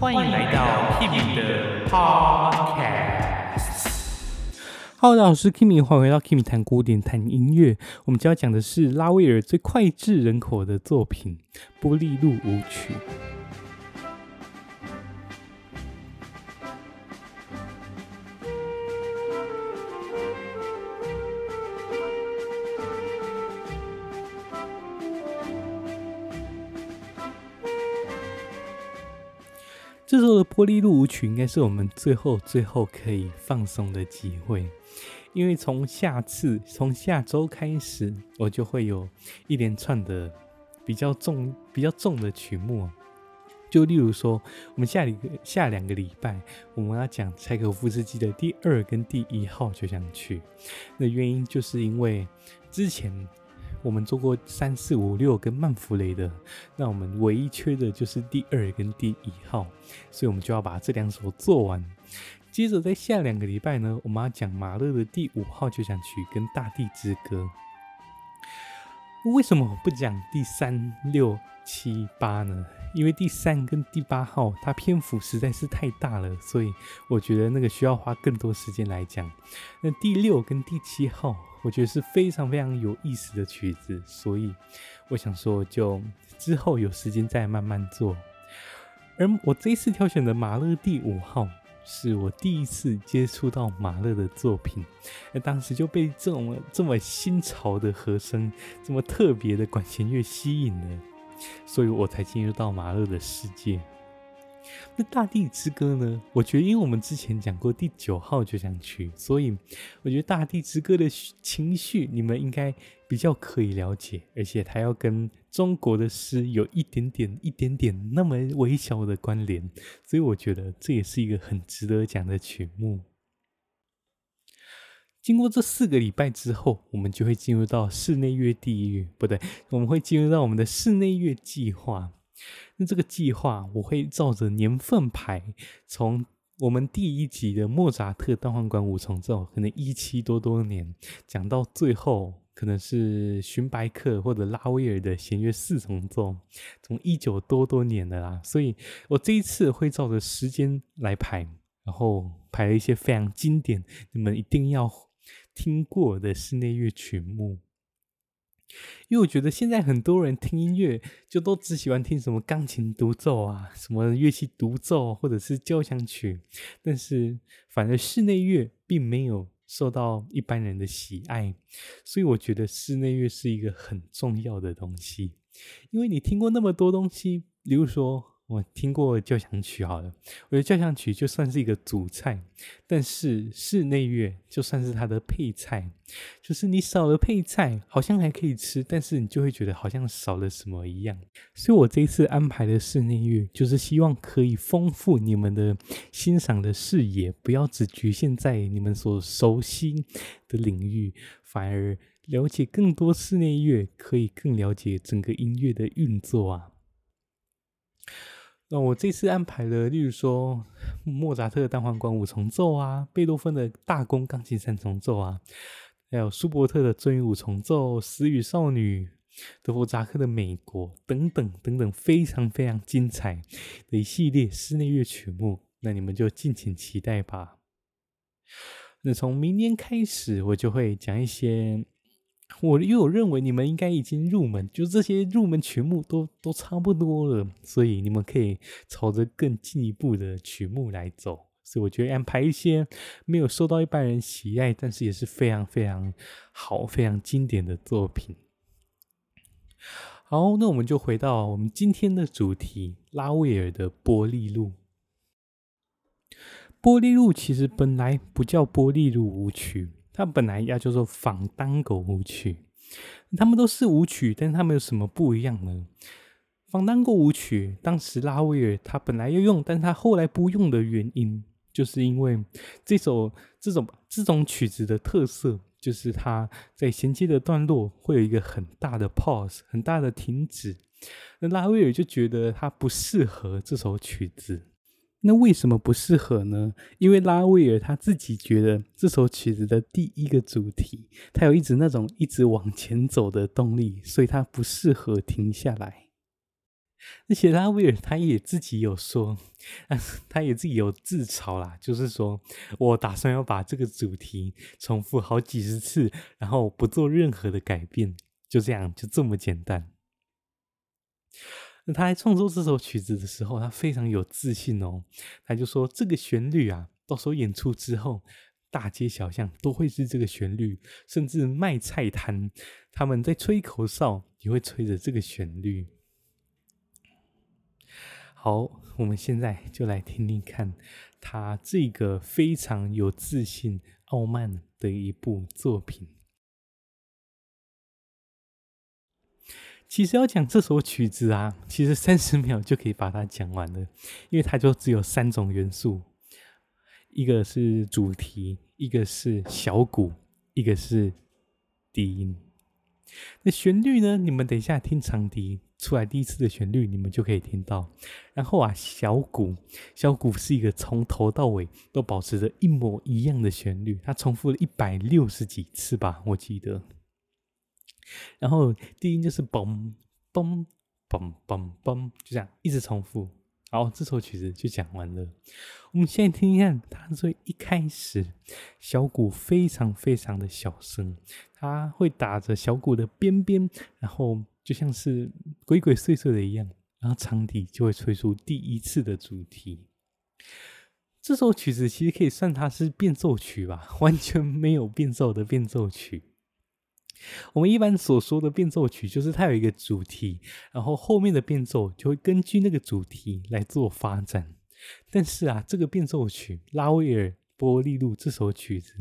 欢迎来到 Kimi 的 Podcast。Hello，大家好，我是 Kimi，欢迎回到 Kimi 谈古典谈音乐。我们今天要讲的是拉威尔最脍炙人口的作品《波利露舞曲》。这时候的玻璃露舞曲应该是我们最后最后可以放松的机会，因为从下次从下周开始，我就会有一连串的比较重比较重的曲目，就例如说，我们下一个下两个礼拜我们要讲柴可夫斯基的第二跟第一号交响曲，那原因就是因为之前。我们做过三四五六跟曼弗雷的，那我们唯一缺的就是第二跟第一号，所以我们就要把这两首做完。接着在下两个礼拜呢，我们要讲马勒的第五号交响曲跟大地之歌。为什么不讲第三六七八呢？因为第三跟第八号它篇幅实在是太大了，所以我觉得那个需要花更多时间来讲。那第六跟第七号，我觉得是非常非常有意思的曲子，所以我想说，就之后有时间再慢慢做。而我这一次挑选的马勒第五号，是我第一次接触到马勒的作品，那当时就被这种这么新潮的和声、这么特别的管弦乐吸引了，所以我才进入到马勒的世界。那大地之歌呢？我觉得，因为我们之前讲过第九号交响曲，所以我觉得大地之歌的情绪你们应该比较可以了解，而且它要跟中国的诗有一点点、一点点那么微小的关联，所以我觉得这也是一个很值得讲的曲目。经过这四个礼拜之后，我们就会进入到室内乐地狱，不对，我们会进入到我们的室内乐计划。那这个计划我会照着年份排，从我们第一集的莫扎特单簧管五重奏，可能一七多多年，讲到最后可能是荀白克或者拉威尔的弦乐四重奏，从一九多多年的啦，所以我这一次会照着时间来排，然后排了一些非常经典，你们一定要听过的室内乐曲目。因为我觉得现在很多人听音乐，就都只喜欢听什么钢琴独奏啊，什么乐器独奏，或者是交响曲，但是反而室内乐并没有受到一般人的喜爱，所以我觉得室内乐是一个很重要的东西，因为你听过那么多东西，比如说。我听过交响曲，好了，我觉得交响曲就算是一个主菜，但是室内乐就算是它的配菜，就是你少了配菜，好像还可以吃，但是你就会觉得好像少了什么一样。所以我这一次安排的室内乐，就是希望可以丰富你们的欣赏的视野，不要只局限在你们所熟悉的领域，反而了解更多室内乐，可以更了解整个音乐的运作啊。那我这次安排了，例如说莫扎特的单簧管五重奏啊，贝多芬的大公钢琴三重奏啊，还有舒伯特的鐏乐五重奏、死与少女、德弗札克的美国等等等等，非常非常精彩的一系列室内乐曲目。那你们就敬请期待吧。那从明年开始，我就会讲一些。我因为我认为你们应该已经入门，就这些入门曲目都都差不多了，所以你们可以朝着更进一步的曲目来走。所以我觉得安排一些没有受到一般人喜爱，但是也是非常非常好、非常经典的作品。好，那我们就回到我们今天的主题——拉威尔的《波丽露》。波丽露其实本来不叫波丽露舞曲。它本来要叫做仿单狗舞曲，他们都是舞曲，但是他们有什么不一样呢？仿单狗舞曲当时拉威尔他本来要用，但是他后来不用的原因，就是因为这首这种这种曲子的特色，就是它在衔接的段落会有一个很大的 pause，很大的停止，那拉威尔就觉得它不适合这首曲子。那为什么不适合呢？因为拉威尔他自己觉得这首曲子的第一个主题，他有一直那种一直往前走的动力，所以他不适合停下来。而且拉威尔他也自己有说，他也自己有自嘲啦，就是说我打算要把这个主题重复好几十次，然后不做任何的改变，就这样，就这么简单。那他在创作这首曲子的时候，他非常有自信哦，他就说这个旋律啊，到时候演出之后，大街小巷都会是这个旋律，甚至卖菜摊他们在吹口哨也会吹着这个旋律。好，我们现在就来听听看他这个非常有自信、傲慢的一部作品。其实要讲这首曲子啊，其实三十秒就可以把它讲完了，因为它就只有三种元素：一个是主题，一个是小鼓，一个是低音。那旋律呢？你们等一下听长笛。出来第一次的旋律，你们就可以听到。然后啊，小鼓，小鼓是一个从头到尾都保持着一模一样的旋律，它重复了一百六十几次吧，我记得。然后低音就是嘣嘣嘣嘣嘣，就这样一直重复。好，这首曲子就讲完了。我们现在听听看，它最一开始，小鼓非常非常的小声，它会打着小鼓的边边，然后。就像是鬼鬼祟祟的一样，然后长笛就会吹出第一次的主题。这首曲子其实可以算它是变奏曲吧，完全没有变奏的变奏曲。我们一般所说的变奏曲，就是它有一个主题，然后后面的变奏就会根据那个主题来做发展。但是啊，这个变奏曲，拉威尔。波利露这首曲子，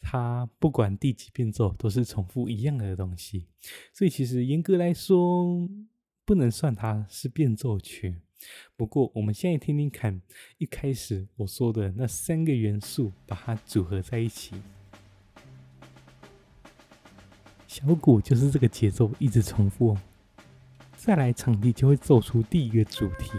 它不管第几变奏都是重复一样的东西，所以其实严格来说不能算它是变奏曲。不过我们现在听听看，一开始我说的那三个元素，把它组合在一起，小鼓就是这个节奏一直重复，再来场地就会奏出第一个主题。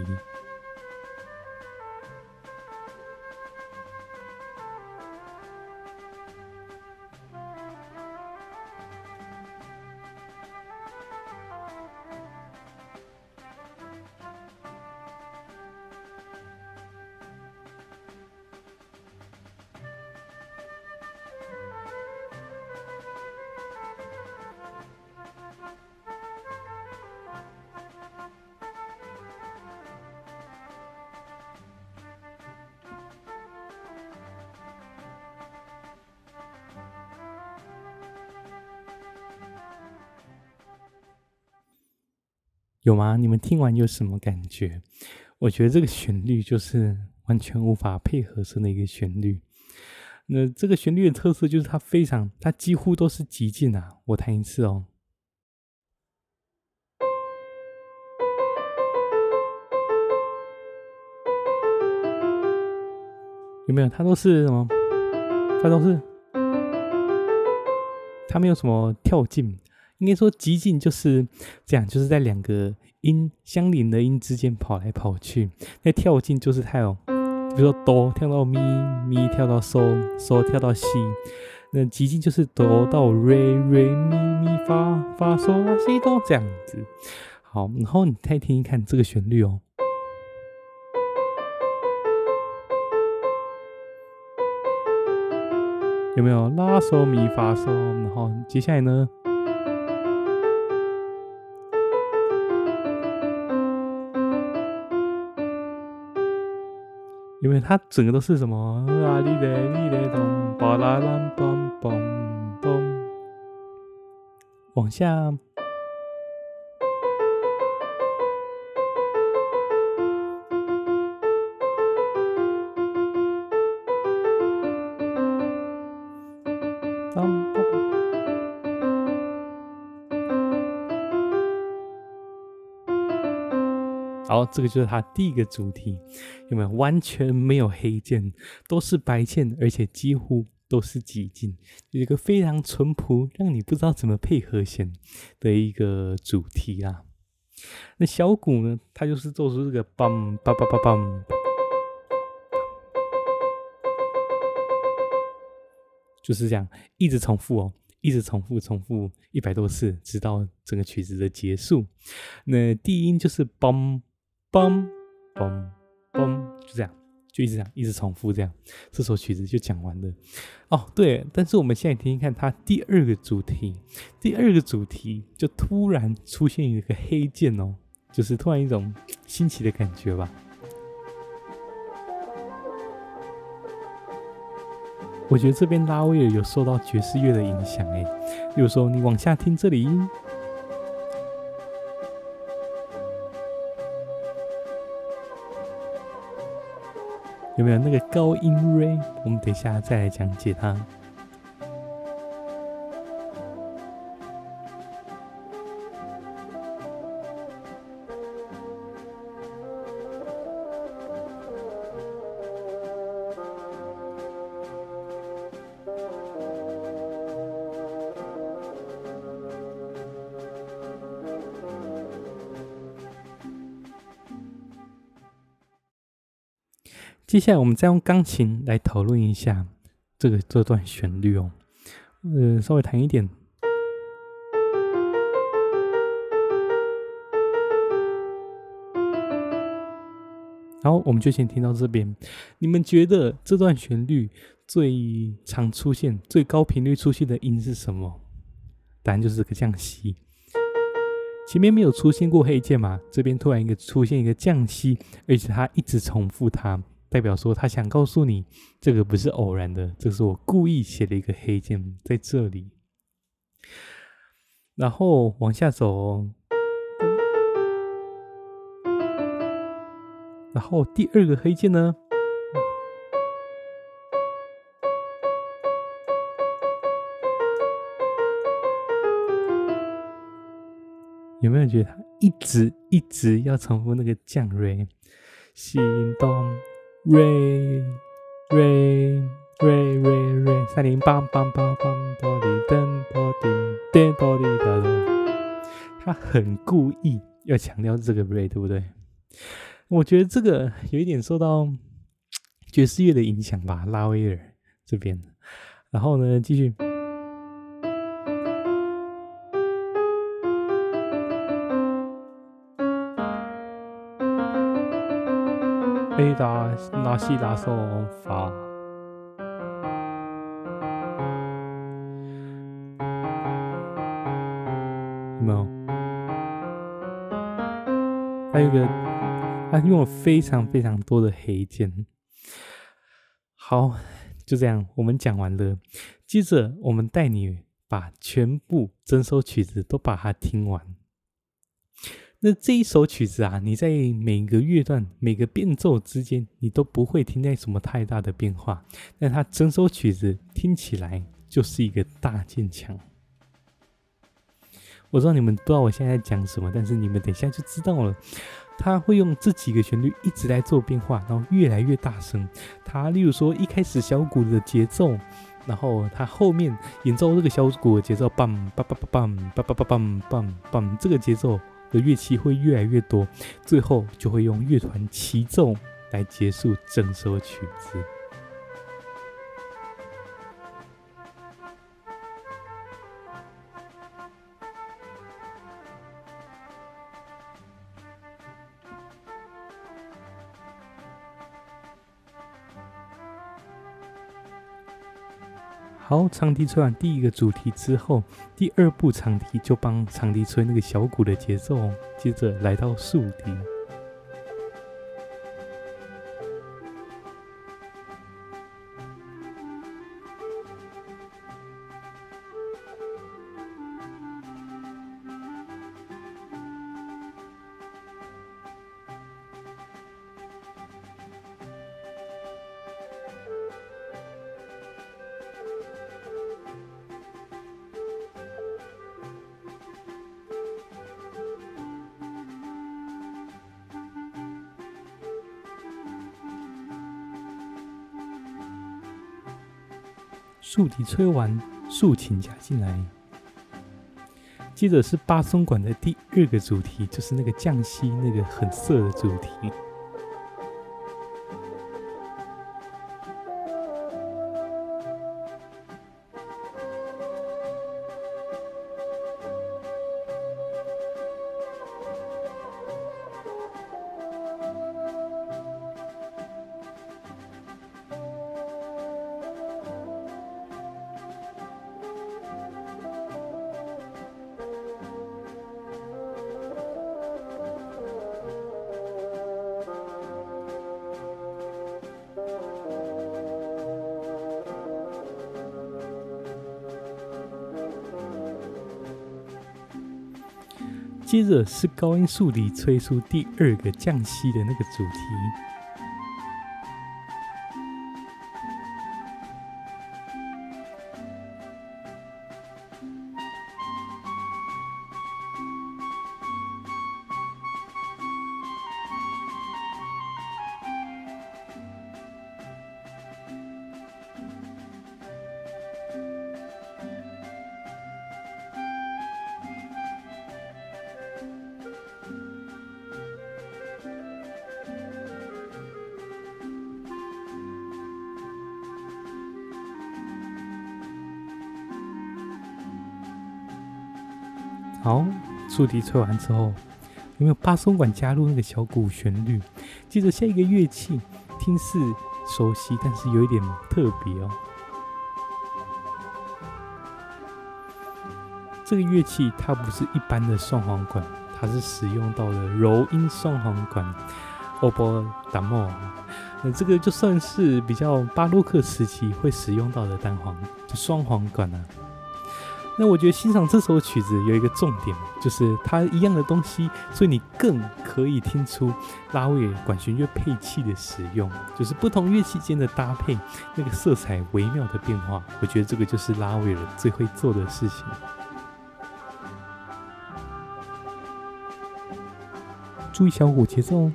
有吗？你们听完有什么感觉？我觉得这个旋律就是完全无法配合上的一个旋律。那这个旋律的特色就是它非常，它几乎都是极进啊。我弹一次哦，有没有？它都是什么？它都是，它没有什么跳进。应该说极进就是这样，就是在两个音相邻的音之间跑来跑去。那跳进就是它有，比如说哆跳到咪，咪跳到嗦，嗦跳到西。那极进就是哆到瑞，瑞咪咪发发嗦拉西哆这样子。好，然后你再听一看这个旋律哦，有没有拉嗦咪发嗦？然后接下来呢？因为它整个都是什么啊哩咧哩咧咚，巴啦啦嘣嘣嘣，往下，这个就是它第一个主题，有没有？完全没有黑键，都是白键，而且几乎都是极进，一个非常淳朴，让你不知道怎么配和弦的一个主题啦。那小鼓呢？它就是做出这个梆梆梆梆梆，就是这样一直重复哦，一直重复重复一百多次，直到整个曲子的结束。那低音就是嘣嘣嘣嘣就这样，就一直这样，一直重复这样，这首曲子就讲完了。哦，对，但是我们现在听听看它第二个主题，第二个主题就突然出现一个黑键哦，就是突然一种新奇的感觉吧。我觉得这边拉威尔有受到爵士乐的影响，哎，比如说你往下听这里，音有没有那个高音 r 我们等一下再来讲解它。接下来，我们再用钢琴来讨论一下这个这段旋律哦。呃，稍微弹一点。然后，我们就先听到这边。你们觉得这段旋律最常出现、最高频率出现的音是什么？答案就是这个降西。前面没有出现过黑键嘛？这边突然一个出现一个降西，而且它一直重复它。代表说，他想告诉你，这个不是偶然的，这是我故意写的一个黑键在这里。然后往下走哦，然后第二个黑键呢，有没有觉得他一直一直要重复那个降瑞心动？瑞瑞瑞瑞瑞，三零梆梆梆梆，波里噔波丁噔波里哒哒。他很故意要强调这个瑞，对不对？我觉得这个有一点受到爵士乐的影响吧，拉威尔这边。然后呢，继续。A 大拉西拉嗦发，有没有？还有一个，他用了非常非常多的黑键。好，就这样，我们讲完了。接着，我们带你把全部整首曲子都把它听完。那这一首曲子啊，你在每个乐段、每个变奏之间，你都不会听见什么太大的变化。那它整首曲子听起来就是一个大渐强。我知道你们不知道我现在在讲什么，但是你们等一下就知道了。他会用这几个旋律一直在做变化，然后越来越大声。他例如说一开始小鼓的节奏，然后他后面演奏这个小鼓的节奏，bang bang bang bang bang bang bang bang，这个节奏。的乐器会越来越多，最后就会用乐团齐奏来结束整首曲子。好，长笛吹完第一个主题之后，第二部长笛就帮长笛吹那个小鼓的节奏，接着来到竖笛。吹完，竖琴加进来，接着是巴松管的第二个主题，就是那个降息那个很色的主题。是高音速笛吹出第二个降息的那个主题。好，竖笛吹完之后，有没有巴松管加入那个小鼓旋律？接着下一个乐器，听似熟悉，但是有一点特别哦。这个乐器它不是一般的双簧管，它是使用到了柔音双簧管 o b o d a m o。那这个就算是比较巴洛克时期会使用到的单簧，就双簧管啊。那我觉得欣赏这首曲子有一个重点，就是它一样的东西，所以你更可以听出拉威尔管弦乐配器的使用，就是不同乐器间的搭配，那个色彩微妙的变化。我觉得这个就是拉威尔最会做的事情。注意小鼓节奏，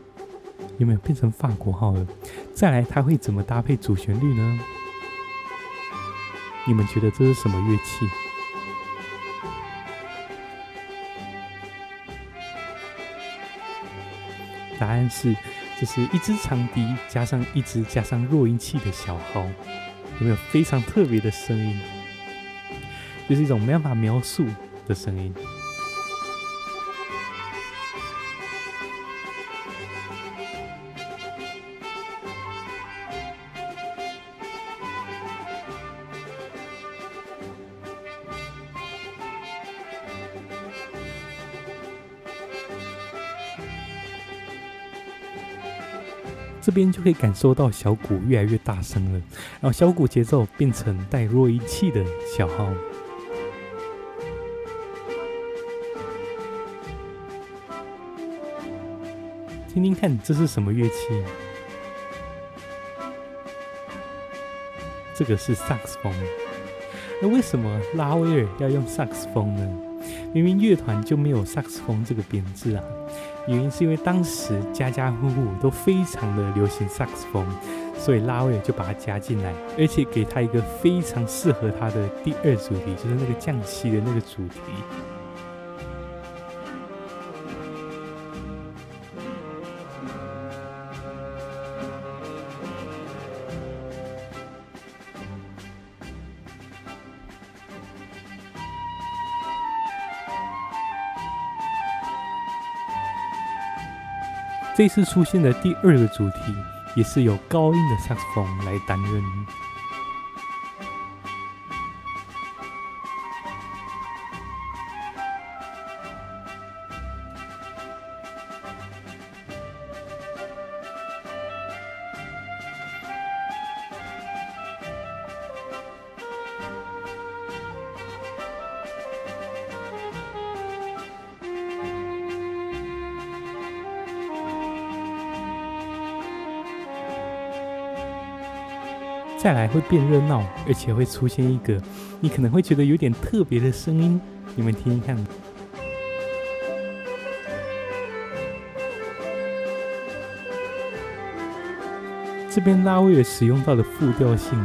有没有变成法国号了？再来，它会怎么搭配主旋律呢？你们觉得这是什么乐器？答案是，这是一支长笛加上一支加上弱音器的小号，有没有非常特别的声音？就是一种没办法描述的声音。边就可以感受到小鼓越来越大声了，然后小鼓节奏变成带弱音器的小号。听听看，这是什么乐器？这个是萨克斯风。那为什么拉威尔要用萨克斯风呢？明明乐团就没有萨克斯风这个编制啊。原因是因为当时家家户户都非常的流行萨克斯风，所以拉威尔就把它加进来，而且给他一个非常适合他的第二主题，就是那个降息的那个主题。这次出现的第二个主题，也是由高音的萨克斯风来担任。再来会变热闹，而且会出现一个你可能会觉得有点特别的声音，你们听一看。这边拉威尔使用到的复调性，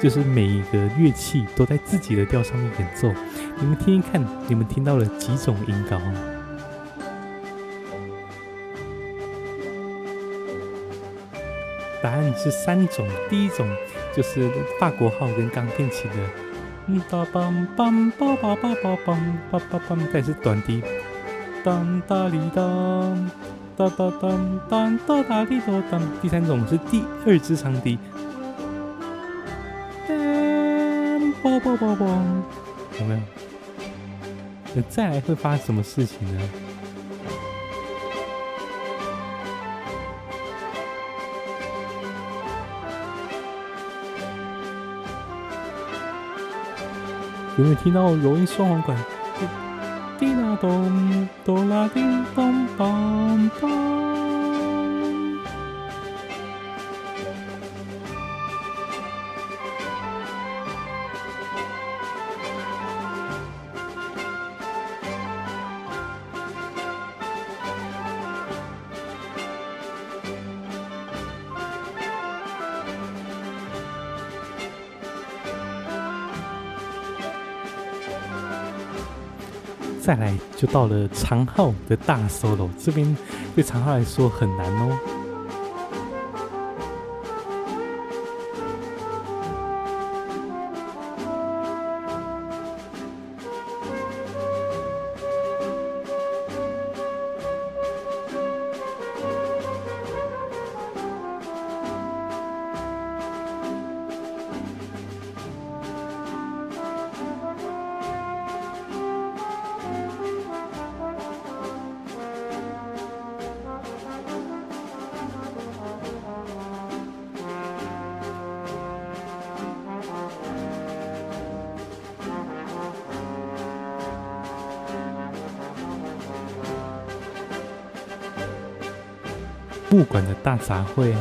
就是每一个乐器都在自己的调上面演奏。你们听听看，你们听到了几种音高？答案是三种，第一种。就是法国号跟钢片琴的，嗯哒梆梆梆梆梆梆梆梆梆梆，再是短笛，当哒哩当，哒哒当当哒哒哩哆当。第三种是第二支长笛，当梆梆梆梆，有没有？那再来会发生什么事情呢？有没有听到柔音双簧管滴啦咚，哆啦叮咚咚咚。再来就到了长号的大 solo，这边对长号来说很难哦。物管的大杂烩。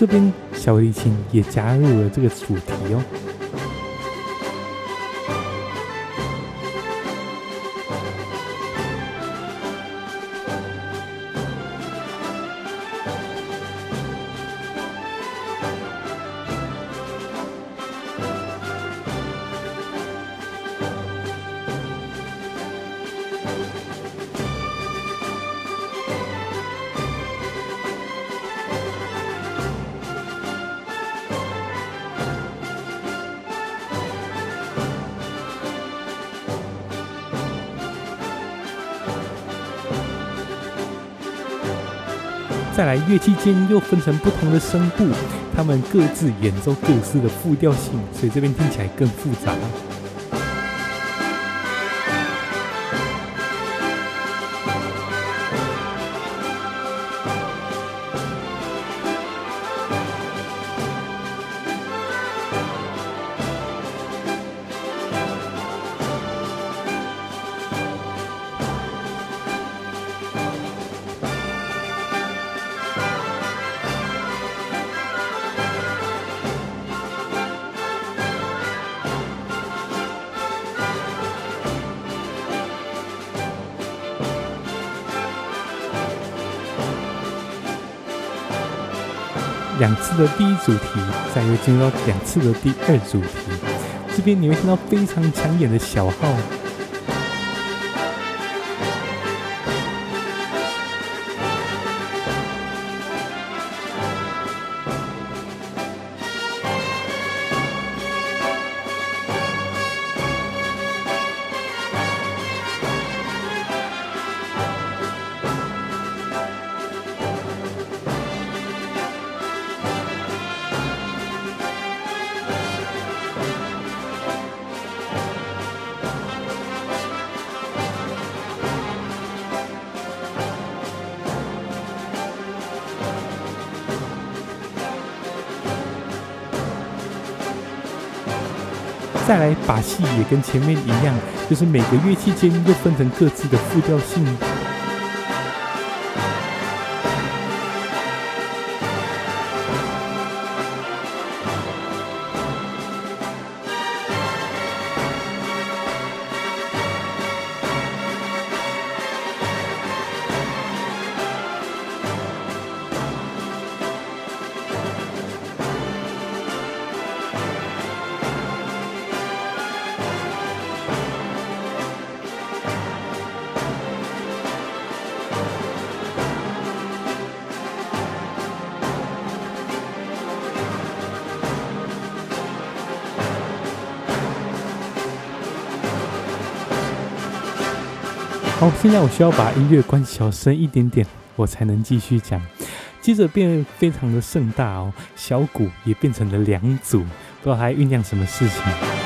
这边小提琴也加入了这个主题哦。再来，乐器间又分成不同的声部，他们各自演奏各自的复调性，所以这边听起来更复杂。两次的第一主题，再又进入到两次的第二主题，这边你会听到非常抢眼的小号。再来，把戏也跟前面一样，就是每个乐器间又分成各自的复调性。好，现在我需要把音乐关小声一点点，我才能继续讲。接着变得非常的盛大哦，小鼓也变成了两组，不知道还酝酿什么事情。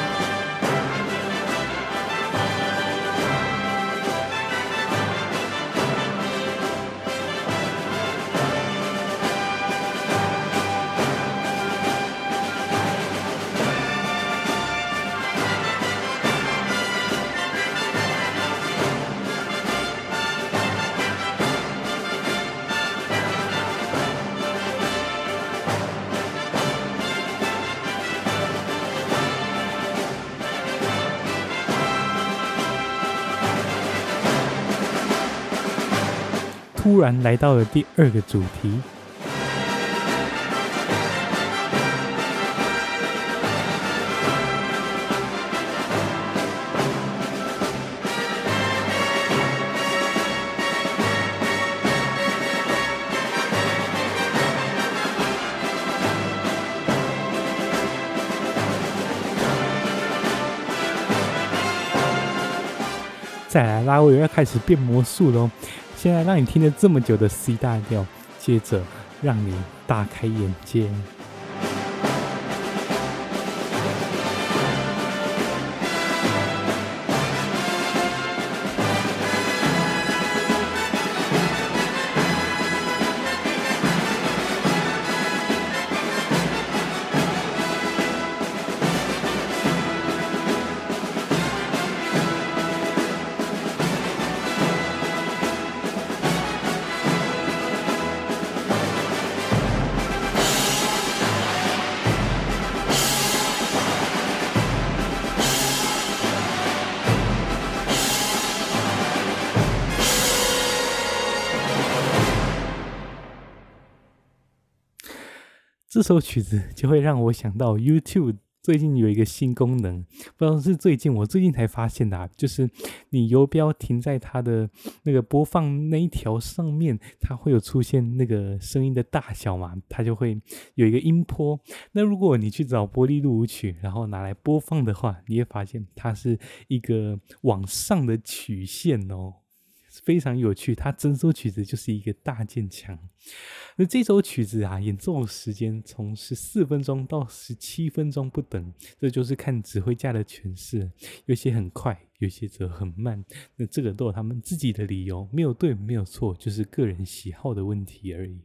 来到了第二个主题。再来，拉维要开始变魔术喽。现在让你听了这么久的 C 大调，接着让你大开眼界。这首曲子就会让我想到 YouTube 最近有一个新功能，不知道是最近我最近才发现的啊，就是你游标停在它的那个播放那一条上面，它会有出现那个声音的大小嘛，它就会有一个音波。那如果你去找波丽露舞曲，然后拿来播放的话，你会发现它是一个往上的曲线哦。非常有趣，它整首曲子就是一个大渐强。那这首曲子啊，演奏时间从十四分钟到十七分钟不等，这就是看指挥家的诠释，有些很快，有些则很慢。那这个都有他们自己的理由，没有对，没有错，就是个人喜好的问题而已。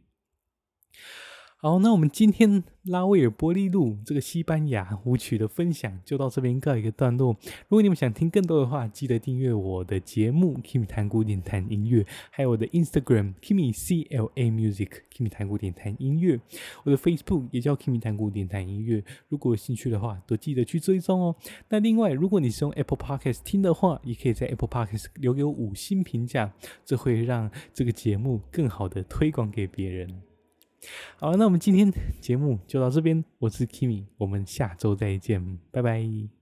好，那我们今天拉威尔波利露这个西班牙舞曲的分享就到这边告一个段落。如果你们想听更多的话，记得订阅我的节目 Kimi 谈古典谈音乐，还有我的 Instagram Kimi C L A Music Kimi 谈古典谈音乐，我的 Facebook 也叫 Kimi 谈古典谈音乐。如果有兴趣的话，都记得去追踪哦。那另外，如果你是用 Apple Podcast 听的话，也可以在 Apple Podcast 留给我五星评价，这会让这个节目更好的推广给别人。好，那我们今天节目就到这边。我是 Kimi，我们下周再见，拜拜。